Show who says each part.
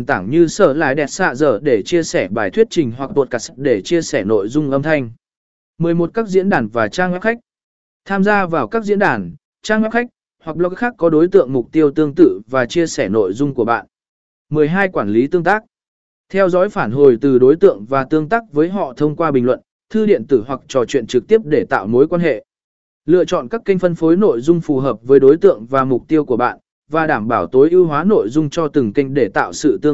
Speaker 1: nền tảng như sở lại đẹp xạ giờ để chia sẻ bài thuyết trình hoặc podcast để chia sẻ nội dung âm thanh. 11 các diễn đàn và trang web khách. Tham gia vào các diễn đàn, trang web khách hoặc blog khác có đối tượng mục tiêu tương tự và chia sẻ nội dung của bạn. 12. Quản lý tương tác. Theo dõi phản hồi từ đối tượng và tương tác với họ thông qua bình luận, thư điện tử hoặc trò chuyện trực tiếp để tạo mối quan hệ. Lựa chọn các kênh phân phối nội dung phù hợp với đối tượng và mục tiêu của bạn, và đảm bảo tối ưu hóa nội dung cho từng kênh để tạo sự tương